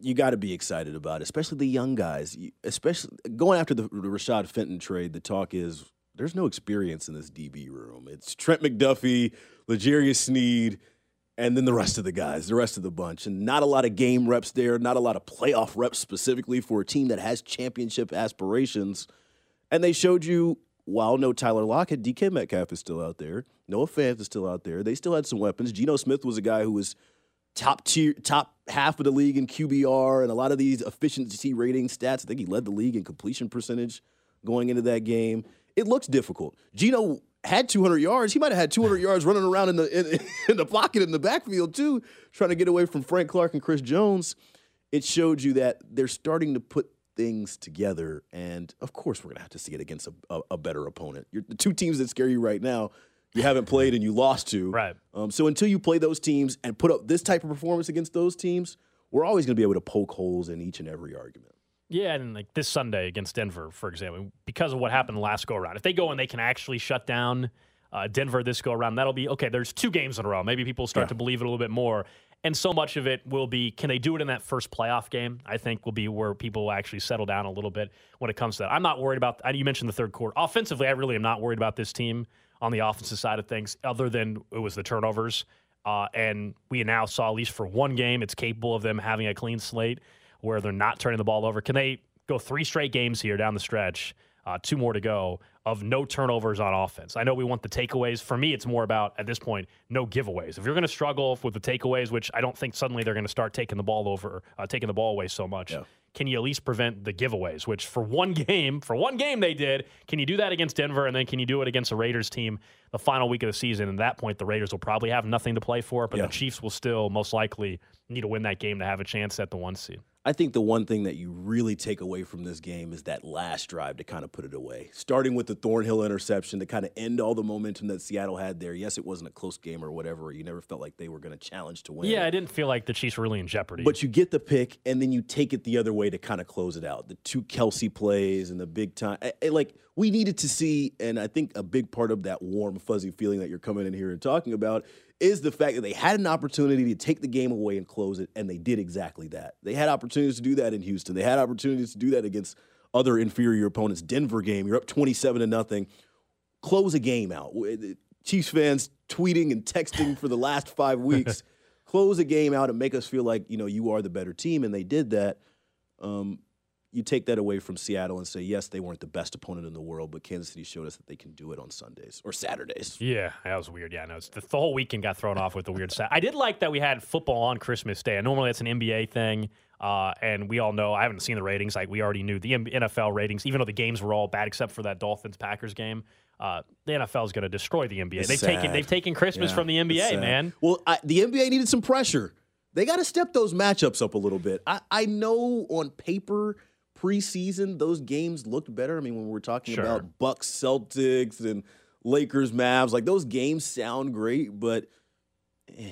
you got to be excited about, especially the young guys. Especially going after the Rashad Fenton trade. The talk is there's no experience in this DB room. It's Trent McDuffie, L'Jarius Sneed, and then the rest of the guys, the rest of the bunch, and not a lot of game reps there. Not a lot of playoff reps specifically for a team that has championship aspirations. And they showed you while no Tyler Lockett, DK Metcalf is still out there. Noah Fant is still out there. They still had some weapons. Geno Smith was a guy who was top tier, top half of the league in QBR and a lot of these efficiency rating stats. I think he led the league in completion percentage going into that game. It looks difficult. Geno had 200 yards. He might have had 200 yards running around in the in, [LAUGHS] in the pocket in the backfield too, trying to get away from Frank Clark and Chris Jones. It showed you that they're starting to put things together, and of course, we're gonna have to see it against a, a, a better opponent. You're, the two teams that scare you right now, you haven't played and you lost to. Right. Um, so until you play those teams and put up this type of performance against those teams, we're always going to be able to poke holes in each and every argument. Yeah, and like this Sunday against Denver, for example, because of what happened last go around. If they go and they can actually shut down uh, Denver this go around, that'll be okay. There's two games in a row. Maybe people start Yeah. to believe it a little bit more. And so much of it will be can they do it in that first playoff game? I think will be where people will actually settle down a little bit when it comes to that. I'm not worried about. You mentioned the third quarter. Offensively, I really am not worried about this team on the offensive side of things, other than it was the turnovers. Uh, and we now saw at least for one game, it's capable of them having a clean slate where they're not turning the ball over. Can they go three straight games here down the stretch? Uh, two more to go of no turnovers on offense. I know we want the takeaways. For me, it's more about at this point no giveaways. If you're going to struggle with the takeaways, which I don't think suddenly they're going to start taking the ball over, uh, taking the ball away so much. Yeah. Can you at least prevent the giveaways? Which for one [LAUGHS] game, for one game they did. Can you do that against Denver, and then can you do it against the Raiders team the final week of the season? And at that point, the Raiders will probably have nothing to play for, but yeah. the Chiefs will still most likely need to win that game to have a chance at the one seed. I think the one thing that you really take away from this game is that last drive to kind of put it away. Starting with the Thornhill interception to kind of end all the momentum that Seattle had there. Yes, it wasn't a close game or whatever. You never felt like they were going to challenge to win. Yeah, I didn't feel like the Chiefs were really in jeopardy. But you get the pick, and then you take it the other way to kind of close it out. The two Kelce plays and the big time. Eh, I, eh, I, like, we needed to see, and I think a big part of that warm, fuzzy feeling that you're coming in here and talking about is the fact that they had an opportunity to take the game away and close it, and they did exactly that. They had opportunities to do that in Houston. They had opportunities to do that against other inferior opponents. Denver game, you're up 27 to nothing. Close a game out. Chiefs fans tweeting and texting for the last five weeks. [LAUGHS] close a game out and make us feel like you know you are the better team, and they did that. Um, you take that away from Seattle and say, yes, they weren't the best opponent in the world, but Kansas City showed us that they can do it on Sundays or Saturdays. Yeah, that was weird. Yeah, no, the, the, whole weekend got thrown off with the weird. Sat- I did like that we had football on Christmas Day. And Normally, it's an NBA thing. Uh, and we all know, I haven't seen the ratings. Like, we already knew the NFL ratings, even though the games were all bad except for that Dolphins Packers game. Uh, the NFL is going to destroy the NBA. It's they've sad. taken they've taken Christmas yeah, from the NBA, man. Well, I, the NBA needed some pressure. They got to step those matchups up a little bit. I, I know on paper preseason, those games looked better. I mean, when we were talking sure. about Bucks Celtics and Lakers Mavs, like those games sound great, but. Eh.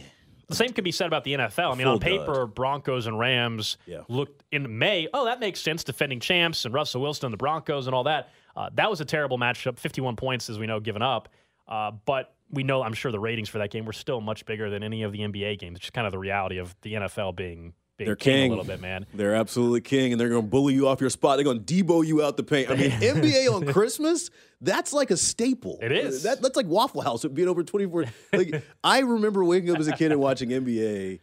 The same can be said about the NFL. I mean, on paper, dud. Broncos and Rams yeah. looked in May. Oh, that makes sense. Defending champs and Russell Wilson the Broncos and all that. Uh, that was a terrible matchup. 51 points, as we know, given up. Uh, but we know, I'm sure the ratings for that game were still much bigger than any of the NBA games. It's just kind of the reality of the NFL being being they're king, king, a little bit, man. They're absolutely king, and they're going to bully you off your spot. They're going to debo you out the paint. I mean, [LAUGHS] NBA on Christmas, that's like a staple. It is. That, that's like Waffle House it being over 24. Like [LAUGHS] I remember waking up as a kid and watching NBA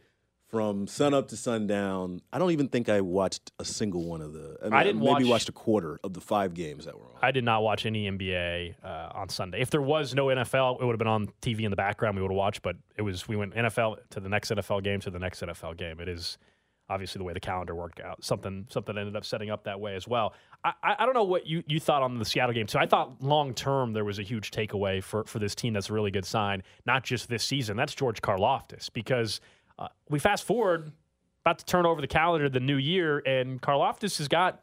from sun up to sundown. I don't even think I watched a single one of the. I, mean, I didn't maybe watch, watched a quarter of the five games that were on. I did not watch any NBA uh, on Sunday. If there was no NFL, it would have been on TV in the background. We would have watched, but it was we went NFL to the next NFL game to the next NFL game. It is obviously the way the calendar worked out. Something something ended up setting up that way as well. I, I don't know what you, you thought on the Seattle game. So I thought long term there was a huge takeaway for, for this team. That's a really good sign, not just this season. That's George Karlaftis because uh, we fast forward about to turn over the calendar the new year, and Karlaftis has got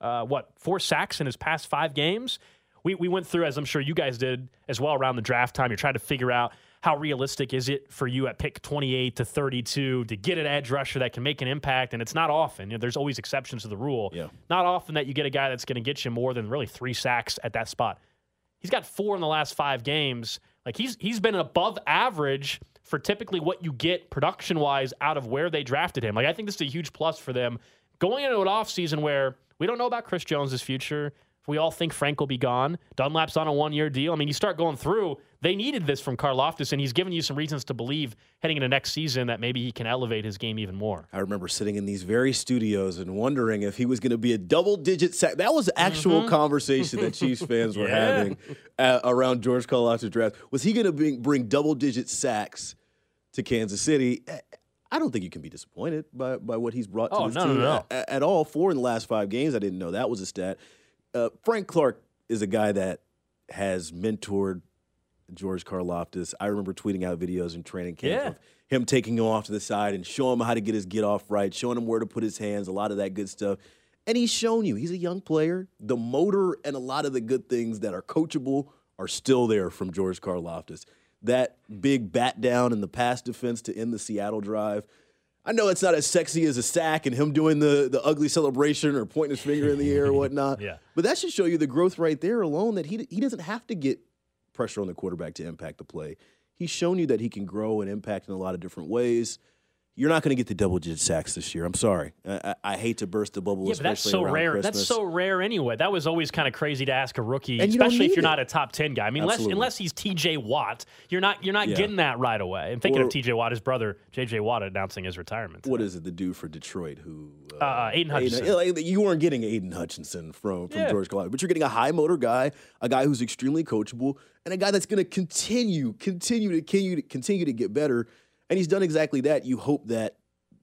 uh, what four sacks in his past five games. We, we went through, as I'm sure you guys did as well, around the draft time. You're trying to figure out how realistic is it for you at pick 28 to 32 to get an edge rusher that can make an impact? And it's not often. You know, there's always exceptions to the rule. Yeah. Not often that you get a guy that's going to get you more than really three sacks at that spot. He's got four in the last five games. Like he's he's been above average for typically what you get production wise out of where they drafted him. Like I think this is a huge plus for them going into an offseason where we don't know about Chris Jones's future. We all think Frank will be gone. Dunlap's on a one year deal. I mean, you start going through, they needed this from Karlaftis, and he's given you some reasons to believe heading into next season that maybe he can elevate his game even more. I remember sitting in these very studios and wondering if he was going to be a double digit sack. That was actual mm-hmm. conversation that Chiefs [LAUGHS] fans were yeah. having uh, around George Karlaftis' draft. Was he going to bring, bring double digit sacks to Kansas City? I don't think you can be disappointed by, by what he's brought to oh, this no, team no, no. At, at all. Four in the last five games. I didn't know that was a stat uh, Frank Clark is a guy that has mentored George Karlaftis. I remember tweeting out videos in training camp yeah. of him taking him off to the side and showing him how to get his get off right, showing him where to put his hands, a lot of that good stuff. And he's shown you he's a young player. The motor and a lot of the good things that are coachable are still there from George Karlaftis. That big bat down in the pass defense to end the Seattle drive I know it's not as sexy as a sack and him doing the, the ugly celebration or pointing his finger in the air or [LAUGHS] whatnot. yeah. But that should show you the growth right there alone that he, he doesn't have to get pressure on the quarterback to impact the play. He's shown you that he can grow and impact in a lot of different ways. You're not going to get the double digit sacks this year. I'm sorry. I, I, hate to burst the bubble. Yeah, but that's so rare. Christmas. That's so rare anyway. That was always kind of crazy to ask a rookie, especially if you're it. not a top ten guy. I mean, unless Absolutely. unless he's T.J. Watt, you're not you're not Yeah. getting that right away. I'm thinking Or- of T.J. Watt, his brother J.J. Watt announcing his retirement. What is it? The dude for Detroit who Uh, uh, Aidan Hutchinson. like, you weren't getting Aidan Hutchinson from from Yeah. George Colorado, but you're getting a high motor guy, a guy who's extremely coachable, and a guy that's going to continue, continue to continue to continue to get better. And he's done exactly that. You hope that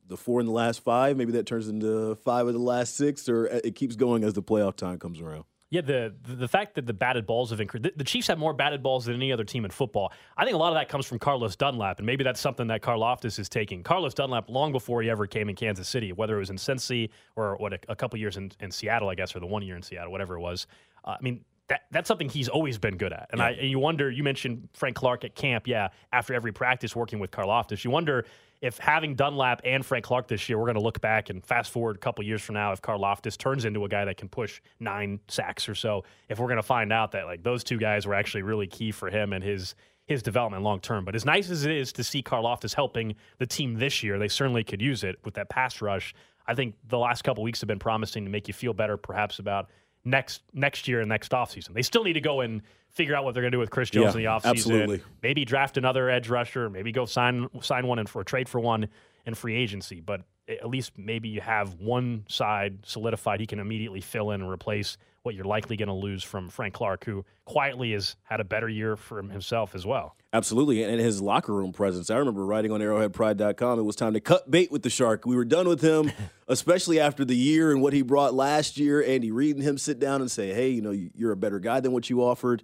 the four in the last five, maybe that turns into five of the last six, or it keeps going as the playoff time comes around. Yeah, the the fact that the batted balls have increased. The, the Chiefs have more batted balls than any other team in football. I think a lot of that comes from Carlos Dunlap, and maybe that's something that Karlaftis is taking. Carlos Dunlap, long before he ever came in Kansas City, whether it was in Cincy or what a, a couple years in, in Seattle, I guess, or the one year in Seattle, whatever it was. Uh, I mean. That, that's something he's always been good at, and I and you wonder. You mentioned Frank Clark at camp, yeah. After every practice, working with Karlaftis, you wonder if having Dunlap and Frank Clark this year, we're going to look back and fast forward a couple years from now, if Karlaftis turns into a guy that can push nine sacks or so, if we're going to find out that like those two guys were actually really key for him and his his development long term. But as nice as it is to see Karlaftis helping the team this year, they certainly could use it with that pass rush. I think the last couple weeks have been promising to make you feel better, perhaps about next next year and next offseason. They still need to go and figure out what they're going to do with Chris Jones Yeah, in the offseason. absolutely. Maybe draft another edge rusher, maybe go sign sign one and for trade for one in free agency. But at least maybe you have one side solidified. He can immediately fill in and replace what you're likely going to lose from Frank Clark, who quietly has had a better year for himself as well. Absolutely. And his locker room presence. I remember writing on arrowheadpride.com, it was time to cut bait with the shark. We were done with him, [LAUGHS] especially after the year and what he brought last year. Andy Reid and him sit down and say, hey, you know, you're a better guy than what you offered.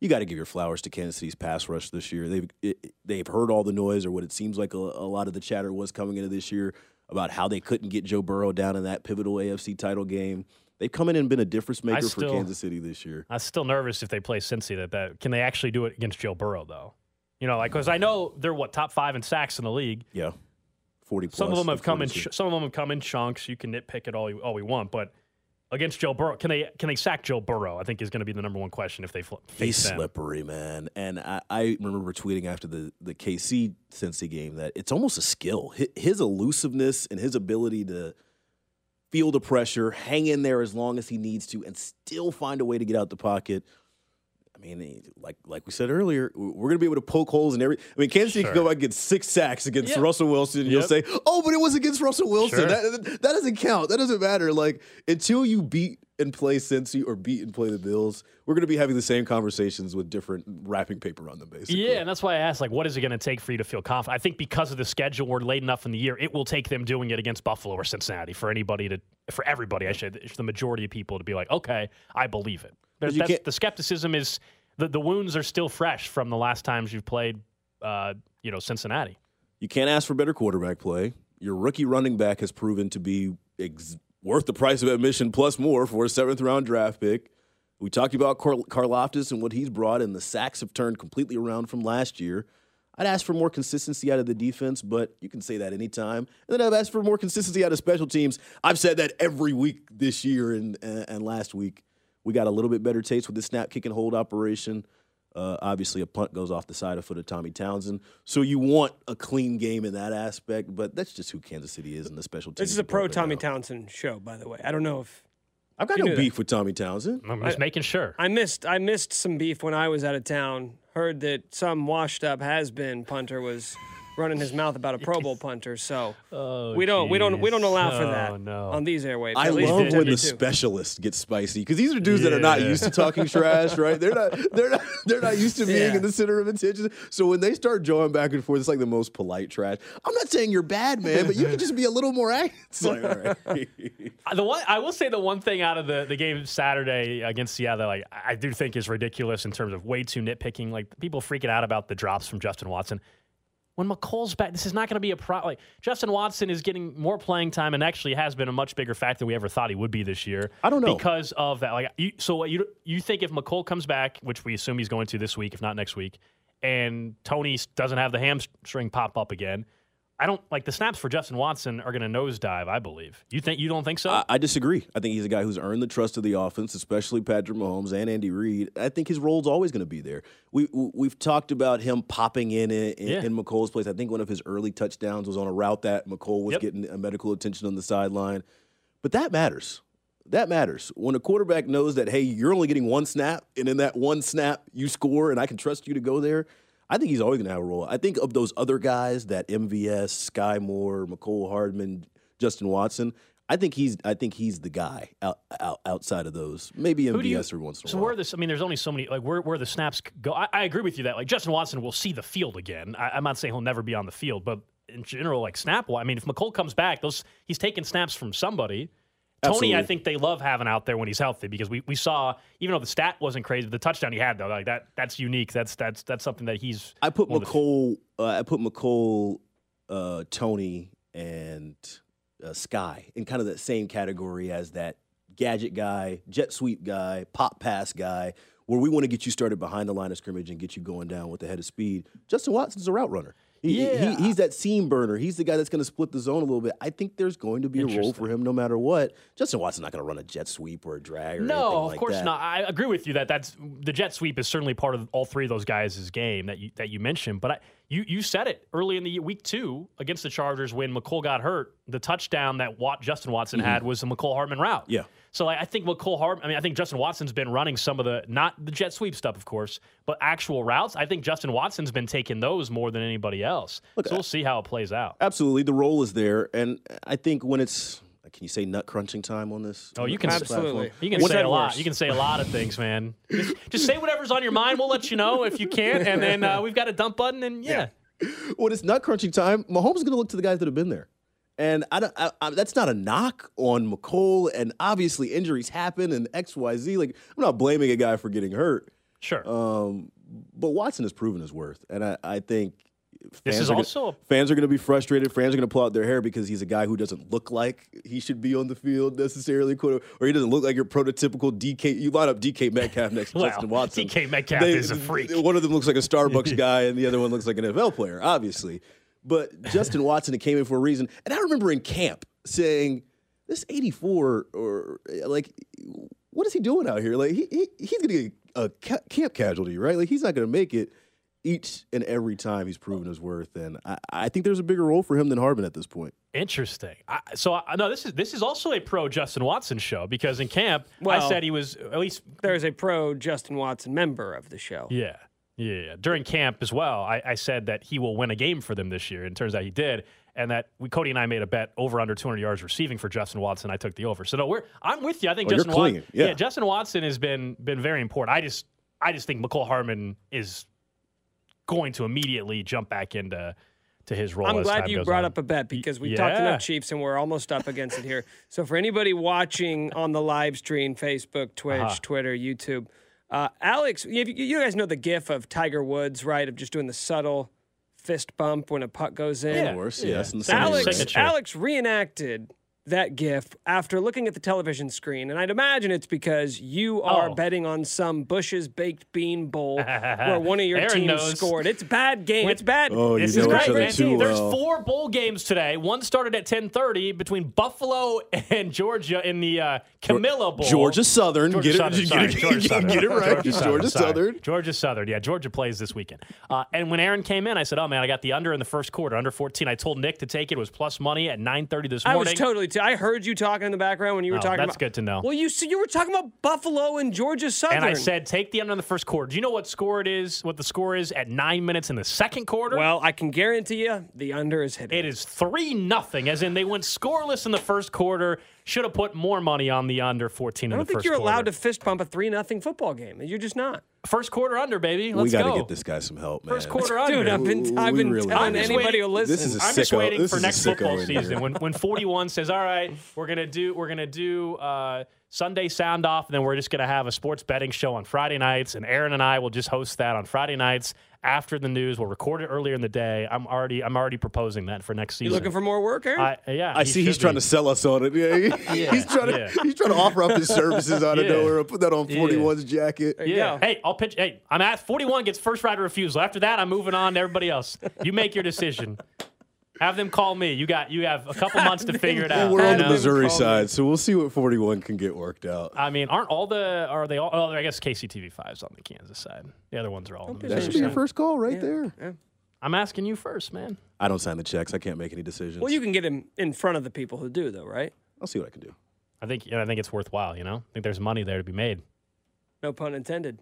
You got to give your flowers to Kansas City's pass rush this year. They've it, they've heard all the noise, or what it seems like a, a lot of the chatter was coming into this year about how they couldn't get Joe Burrow down in that pivotal AFC title game. They've come in and been a difference maker for Kansas City this year. I'm still nervous if they play Cincy that, that can they actually do it against Joe Burrow though? You know, like because I know they're what top five in sacks in the league. Yeah, forty. Plus Some of them have come in. 42. Ch- some of them have come in chunks. You can nitpick it all you, all we want, but against Joe Burrow, can they can they sack Joe Burrow? I think is going to be the number one question if they fl- face He's them. slippery, man. And I, I remember tweeting after the, the KC Cincy game that it's almost a skill. Hi- His elusiveness and his ability to feel the pressure, hang in there as long as he needs to, and still find a way to get out the pocket. I mean, eh, like like we said earlier, we're going to be able to poke holes in every. I mean, Kansas City can go back and get six sacks against Yeah. Russell Wilson. And You'll say, "Oh, but it was against Russell Wilson. Sure. That, that doesn't count. That doesn't matter." Like until you beat and play Cincy or beat and play the Bills, we're going to be having the same conversations with different wrapping paper on them, basically. Yeah, and that's why I asked, like, what is it going to take for you to feel confident? I think because of the schedule, we're late enough in the year. It will take them doing it against Buffalo or Cincinnati for anybody to, for everybody, I should, say, the majority of people to be like, okay, I believe it. The skepticism is the the wounds are still fresh from the last times you've played, uh, you know, Cincinnati. You can't ask for better quarterback play. Your rookie running back has proven to be ex- worth the price of admission plus more for a seventh round draft pick. We talked about Car- Karlaftis and what he's brought, and the sacks have turned completely around from last year. I'd ask for more consistency out of the defense, but you can say that anytime. And then I've asked for more consistency out of special teams. I've said that every week this year and, and, and last week. We got a little bit better taste with the snap, kick, and hold operation. Uh, obviously, a punt goes off the side of foot of Tommy Townsend. So you want a clean game in that aspect, but that's just who Kansas City is in the special teams. This is a pro Tommy now. Townsend show, by the way. I don't know if I've got you no knew that. beef with Tommy Townsend. I'm just making sure. I missed I missed some beef when I was out of town. Heard that some washed up has been punter was running his mouth about a Pro Bowl punter. So oh, we don't we don't we don't allow for Oh, that no. on these airwaves. I love when the W2. specialists get spicy because these are dudes that are not used to talking trash, right? They're not, they're not, they're not used to being Yeah. in the center of attention. So when they start jawing back and forth, it's like the most polite trash. I'm not saying you're bad, man, but you can just be a little more active. It's like, all right. The one I will say the one thing out of the, the game Saturday against Seattle, that, like I do think is ridiculous in terms of way too nitpicking. Like people freaking out about the drops from Justin Watson. When Mecole's back, this is not going to be a problem. Like Justin Watson is getting more playing time and actually has been a much bigger factor than we ever thought he would be this year. I don't know. because of that. Like you, so what you you think if Mecole comes back, which we assume he's going to this week, if not next week, and Toney doesn't have the hamstring pop up again. I don't like the snaps for Justin Watson are going to nosedive. I believe. You think you don't think so? I, I disagree. I think he's a guy who's earned the trust of the offense, especially Patrick Mahomes and Andy Reid. I think his role's always going to be there. We, we have talked about him popping in in, Yeah. in Mecole's place. I think one of his early touchdowns was on a route that Mecole was Yep. getting a medical attention on the sideline. But that matters. That matters. When a quarterback knows that, hey, you're only getting one snap, and in that one snap, you score, and I can trust you to go there. I think he's always going to have a role. I think of those other guys, that MVS, Skyy Moore, Mecole Hardman, Justin Watson. I think he's. I think he's the guy out, out, outside of those. Maybe Who do you- MVS every once in a so while. where this? I mean, there's only so many. Like where where the snaps go. I, I agree with you that like Justin Watson will see the field again. I, I'm not saying he'll never be on the field, but in general, like snap. I mean, if Mecole comes back, those he's taking snaps from somebody. Toney, I think they love having out there when he's healthy because we, we saw even though the stat wasn't crazy, the touchdown he had though, like that that's unique. That's that's that's something that he's. I put the- Mecole. Uh, I put Mecole, uh, Toney, and uh, Skyy in kind of that same category as that gadget guy, jet sweep guy, pop pass guy, where we want to get you started behind the line of scrimmage and get you going down with the head of speed. Justin Watson's a route runner. He, Yeah. he, he's that seam burner. He's the guy that's going to split the zone a little bit. I think there's going to be a role for him no matter what. Justin Watson's not going to run a jet sweep or a drag or anything No, of like course that. not. I agree with you that that's the jet sweep is certainly part of all three of those guys' game that you that you mentioned. But I, you you said it early in the week two against the Chargers when Mecole got hurt. The touchdown that Wat, Justin Watson had mm-hmm. was the Mecole Hardman route. Yeah. So like, I think Mecole Hardman. I mean, I think Justin Watson's been running some of the not the jet sweep stuff, of course, but actual routes. I think Justin Watson's been taking those more than anybody else. so we'll see how it plays out. Absolutely, the role is there, and I think when it's can you say nut crunching time on this? Oh, on you this can platform? You can What's say a lot. worse? You can say a lot of things, man. [LAUGHS] Just, just say whatever's on your mind. We'll let you know if you can't, and then uh, we've got a dump button, and yeah. [LAUGHS] when it's nut crunching time, Mahomes is going to look to the guys that have been there. And I don't, I, I, that's not a knock on Mecole. And obviously, injuries happen and X, Y, Z. Like I'm not blaming a guy for getting hurt. Sure. Um, but Watson has proven his worth, and I, I think This is are gonna- also fans are going to be frustrated. Fans are going to pull out their hair because he's a guy who doesn't look like he should be on the field necessarily, quote- or he doesn't look like your prototypical DK. You line up DK Metcalf next to Justin Watson. DK Metcalf is a freak. One of them looks like a Starbucks [LAUGHS] guy, and the other one looks like an NFL player, obviously. But Justin [LAUGHS] Watson it came in for a reason, and I remember in camp saying, "This 84 or like, what is he doing out here? Like, he, he he's gonna get a ca- camp casualty, right? Like, he's not gonna make it." Each and every time he's proven his worth, and I, I think there's a bigger role for him than Harbin at this point. Interesting. I, so I know this is this is also a pro Justin Watson show because in camp well, I said he was at least There's a pro Justin Watson member of the show. yeah. Yeah, yeah. during camp as well, I, I said that he will win a game for them this year, and it turns out he did. And that we, Cody and I made a bet over under 200 yards receiving for Justin Watson. I took the over. So no, we're I'm with you. I think Oh, Justin Watson. clinging. Yeah. Justin Watson has been been very important. I just I just think Mecole Hardman is going to immediately jump back into to his role. I'm as glad time you goes brought on. up a bet because we Yeah. talked enough Chiefs and we're almost up against it here. [LAUGHS] So for anybody watching on the live stream, Facebook, Twitch, Uh-huh. Twitter, YouTube, uh, Alex, you, you guys know the GIF of Tiger Woods, right? Of just doing the subtle fist bump when a puck goes in. Of course, yes. in the same Alex, Alex reenacted that GIF after looking at the television screen, and I'd imagine it's because you are Oh. betting on some Bush's baked bean bowl [LAUGHS] where one of your Aaron teams knows. scored. It's bad game. It's bad. Oh, you this know is each great. other too team. There's four bowl games today. One started at 10:30 between Buffalo [LAUGHS] and Georgia in the uh, Camellia Bowl. Georgia Southern, Georgia get it, Southern, get sorry, [LAUGHS] it, Georgia Southern. get it right. Georgia sorry. Southern. Georgia Southern. Yeah, Georgia plays this weekend. Uh, and when Aaron came in, I said, "Oh man, I got the under in the first quarter, under 14." I told Nick to take it. It was plus money at 9:30 this morning. I was totally. T- I heard you talking in the background when you were Oh, talking. that's about, good to know. Well, you see, you were talking about Buffalo and Georgia Southern. and I said, take the under in the first quarter. Do you know what score it is? What the score is at nine minutes in the second quarter? well, I can guarantee you the under is hitting. It is three nothing, as in they went scoreless in the first quarter. Should have put more money on the under fourteen I don't think you're quarter. allowed to fist bump a three nothing football game. You're just not. First quarter under, baby. Let's we got to go. get this guy some help, man. First quarter under. Dude, I've been I've been really telling do. I'm just anybody waiting- who listens. This is a I'm just sicko. waiting This for next football in season when when 41 says, "All right, we're gonna do we're gonna do uh, Sunday sound off, and then we're just gonna have a sports betting show on Friday nights, and Aaron and I will just host that on Friday nights after the news. We'll record it earlier in the day. I'm already I'm already proposing that for next you season. looking for more work, Aaron? I, yeah, I he see he's should trying to sell us on it. Yeah, he- [LAUGHS] Yeah, he's trying to yeah. he's trying to offer up his services out of Yeah. nowhere. Put that on Yeah. 41's jacket. There Yeah. Hey, I'll pitch. Hey, I'm at 41 gets first right of refusal. After that, I'm moving on to everybody else. You make your decision. Have them call me. You got you have a couple months to [LAUGHS] figure it out. We're on you the? Missouri side, so we'll see what 41 can get worked out. I mean, aren't all the are they all? Oh, I guess KCTV five's on the Kansas side. The other ones are all on the That Missouri should be your first call right there. I'm asking you first, man. I don't sign the checks. I can't make any decisions. Well, you can get him in front of the people who do, though, right? I'll see what I can do. I think I think it's worthwhile. You know, I think there's money there to be made. No pun intended.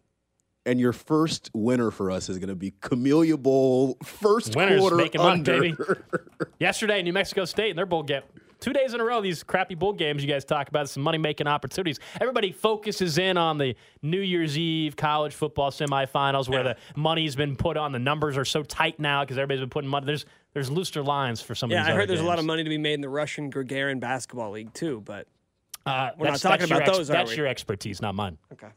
And your first winner for us is going to be Camellia Bowl first Winners quarter making money, baby. [LAUGHS] Yesterday, New Mexico State and their bowl game. Two days in a row, these crappy bowl games you guys talk about, some money making opportunities. Everybody focuses in on the New Year's Eve college football semifinals where the money's been put on. The numbers are so tight now because everybody's been putting money. There's there's looser lines for some Yeah, of these I heard other there's a lot of money to be made in the Russian Gagarin basketball league too, but Uh, we're not that's- talking your about ex- those. are That's we? your expertise, not mine. Okay.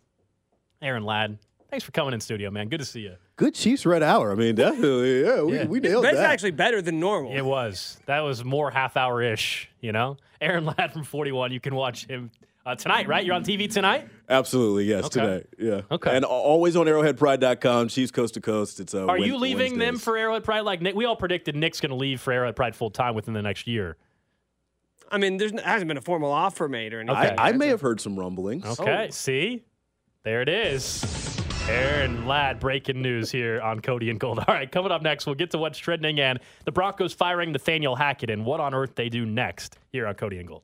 Aaron Ladd, thanks for coming in studio, man. Good to see you. Good Chiefs Red Hour. I mean, definitely. Yeah, we, Yeah. we nailed That's that. actually better than normal. It was. That was more half hour ish, you know? Aaron Ladd from 41. You can watch him uh, tonight, right? You're on TV tonight? Absolutely, yes, Okay. today. Yeah. Okay. And always on arrowheadpride.com, Chiefs coast to coast. It's uh, Are Wed- you leaving them Wednesdays. for Arrowhead Pride? Like Nick, we all predicted Nick's going to leave for Arrowhead Pride full time within the next year. I mean, there hasn't been a formal offer made or anything. Okay. I, I may have heard some rumblings. Okay, see? There it is. Aaron Ladd breaking news here on Cody and Gold. [LAUGHS] All right, coming up next, we'll get to what's trending and the Broncos firing Nathaniel Hackett and what on earth they do next here on Cody and Gold.